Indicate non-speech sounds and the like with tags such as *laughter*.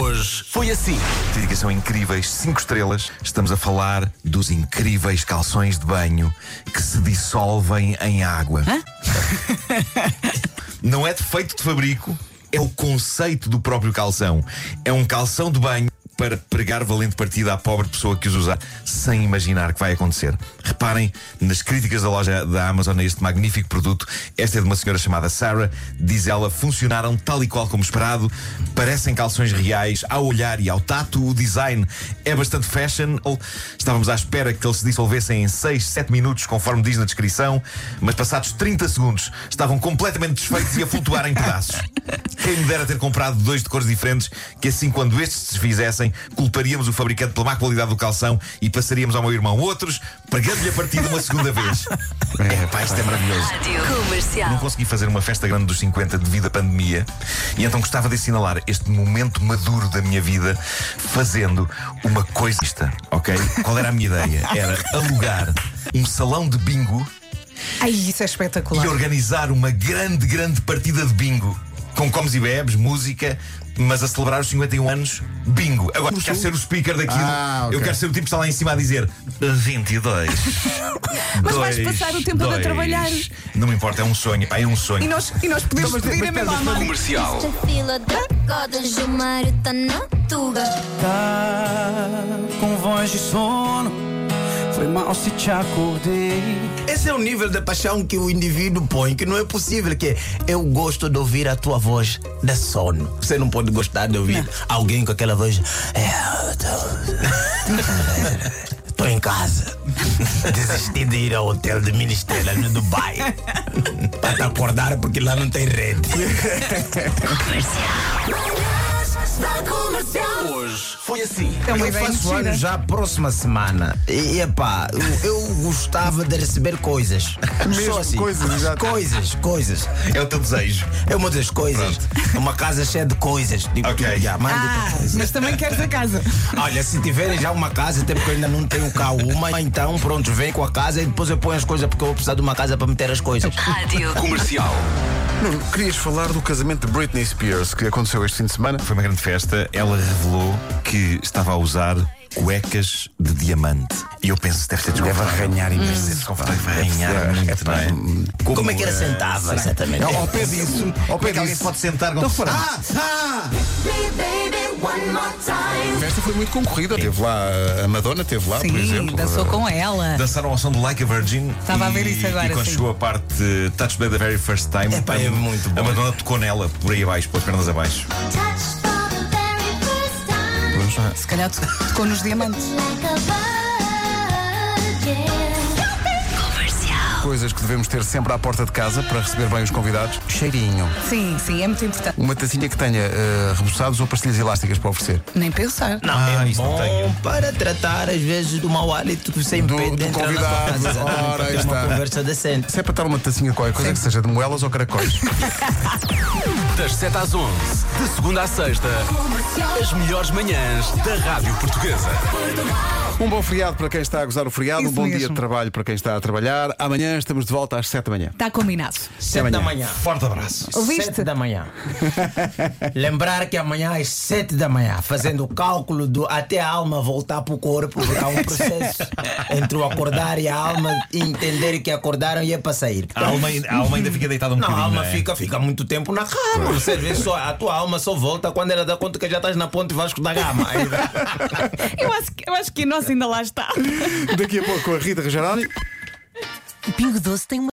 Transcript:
Hoje foi assim. Críticas são incríveis, 5 estrelas. Estamos a falar dos incríveis calções de banho que se dissolvem em água. Não é defeito de fabrico, é o conceito do próprio calção. É um calção de banho para pregar valente partida à pobre pessoa que os usa sem imaginar que vai acontecer. Reparem nas críticas da loja da Amazon a este magnífico produto. Esta é de uma senhora chamada Sarah. Diz ela: funcionaram tal e qual como esperado, parecem calções reais. Ao olhar e ao tato, o design é bastante fashion. Estávamos à espera que eles se dissolvessem em 6, 7 minutos, conforme diz na descrição, mas passados 30 segundos estavam completamente desfeitos e a flutuar em pedaços. Quem me dera ter comprado dois de cores diferentes, que assim, quando estes se desfizessem, culparíamos o fabricante pela má qualidade do calção e passaríamos ao meu irmão outros, pregando-lhe a partida uma segunda vez. *laughs* É, pá, isto é maravilhoso. Não Comercial. consegui fazer uma festa grande dos 50 devido à pandemia e então gostava de assinalar este momento maduro da minha vida fazendo uma coisa, ok? Qual era a minha ideia? Era alugar um salão de bingo Ai, isso é espetacular. e organizar uma grande, grande partida de bingo com comes e bebes, música, mas a celebrar os 51 anos, bingo. Agora, quero ser o speaker daquilo. Ah, ok. Eu quero ser o tipo que está lá em cima a dizer 22. *laughs* Mas vais dois, passar o tempo todo a dois. trabalhar. Não me importa, é um sonho. Pá, é um sonho. E nós, e nós podemos mas- pedir a mas mesma espera, mãe. Comercial. Esta fila da corda, Gilmário tá na tuga. Tá com voz de sono. Foi mal se te acordei. Esse é o nível de paixão que o indivíduo põe, que não é possível que eu gosto de ouvir a tua voz de sono. Você não pode gostar de ouvir alguém com aquela voz. É, Estou em casa. Desisti de ir ao hotel de mini estrela no Dubai. Para te acordar porque lá não tem rede. Hoje foi assim. É uma eu faço anos já a próxima semana. E epá, eu, eu gostava de receber coisas. *laughs* Mesmo Só assim. coisas, exato. Coisas, coisas. É o teu desejo. É uma das coisas. Uma casa cheia de coisas. Digo, Ok. tu, já, manda- Ah, mas também queres a casa. *laughs* Olha, se tiverem já uma casa, até porque eu ainda não tenho cá uma, então pronto, vem com a casa e depois eu ponho as coisas porque eu vou precisar de uma casa para meter as coisas. Comercial. Nuno, querias falar do casamento de Britney Spears que aconteceu este fim de semana? Foi uma grande festa. Ela revelou que estava a usar cuecas de diamante. E eu penso, deve ter Deve desconfortável. arranhar imenso. Deve. Arranhar muito, não é? Como é que era sentava, exatamente? Ao pé disso, ao Como pé é alguém disso. pode sentar com... Então, fora. Ah, ah! A festa foi muito concorrida. Teve lá a Madonna, teve lá, por exemplo. dançou com ela. Dançaram ao som do Like a Virgin. Estava a ver e- isso agora, E quando sim. chegou a parte de Touch Me the Very First Time, Epá, é a- muito a bom. Madonna tocou nela, por aí abaixo, pelas pernas abaixo. Touch first time. Se calhar to- tocou nos diamantes. Coisas que devemos ter sempre à porta de casa para receber bem os convidados. Cheirinho. Sim, sim, é muito importante. Uma tacinha que tenha eh, reboçados ou pastilhas elásticas para oferecer. Nem pensar. Não, Ah, é isso não bom tenho. para tratar às vezes do mau hálito que você Do- impede do entrar na convidado. tua casa. Ora, para ter aí uma está. conversa decente. Se é para estar uma tacinha de qualquer coisa, que seja de moelas ou caracóis. *laughs* Das 7 às 11, de segunda à sexta, as melhores manhãs da Rádio Portuguesa. um bom feriado para quem está a gozar o feriado, um bom dia mesmo. de trabalho para quem está a trabalhar. Amanhã estamos de volta às 7 da manhã. Está combinado. Sete da manhã. Forte abraço. Ouviste? Sete da manhã. Lembrar que amanhã às sete da manhã, fazendo o cálculo do até a alma voltar para o corpo, porque há um processo entre o acordar e a alma entender que acordaram e é para sair. A alma, a alma ainda fica deitada um Não, a bocadinho. alma não é? fica, fica muito tempo na cama. Você vê só, a tua alma só volta quando ela dá conta que já estás na ponte Vasco da Gama. *laughs* Eu acho, que- eu acho que a nossa ainda lá está. Daqui a pouco a Rita Rogeroni. Pingo Doce tem uma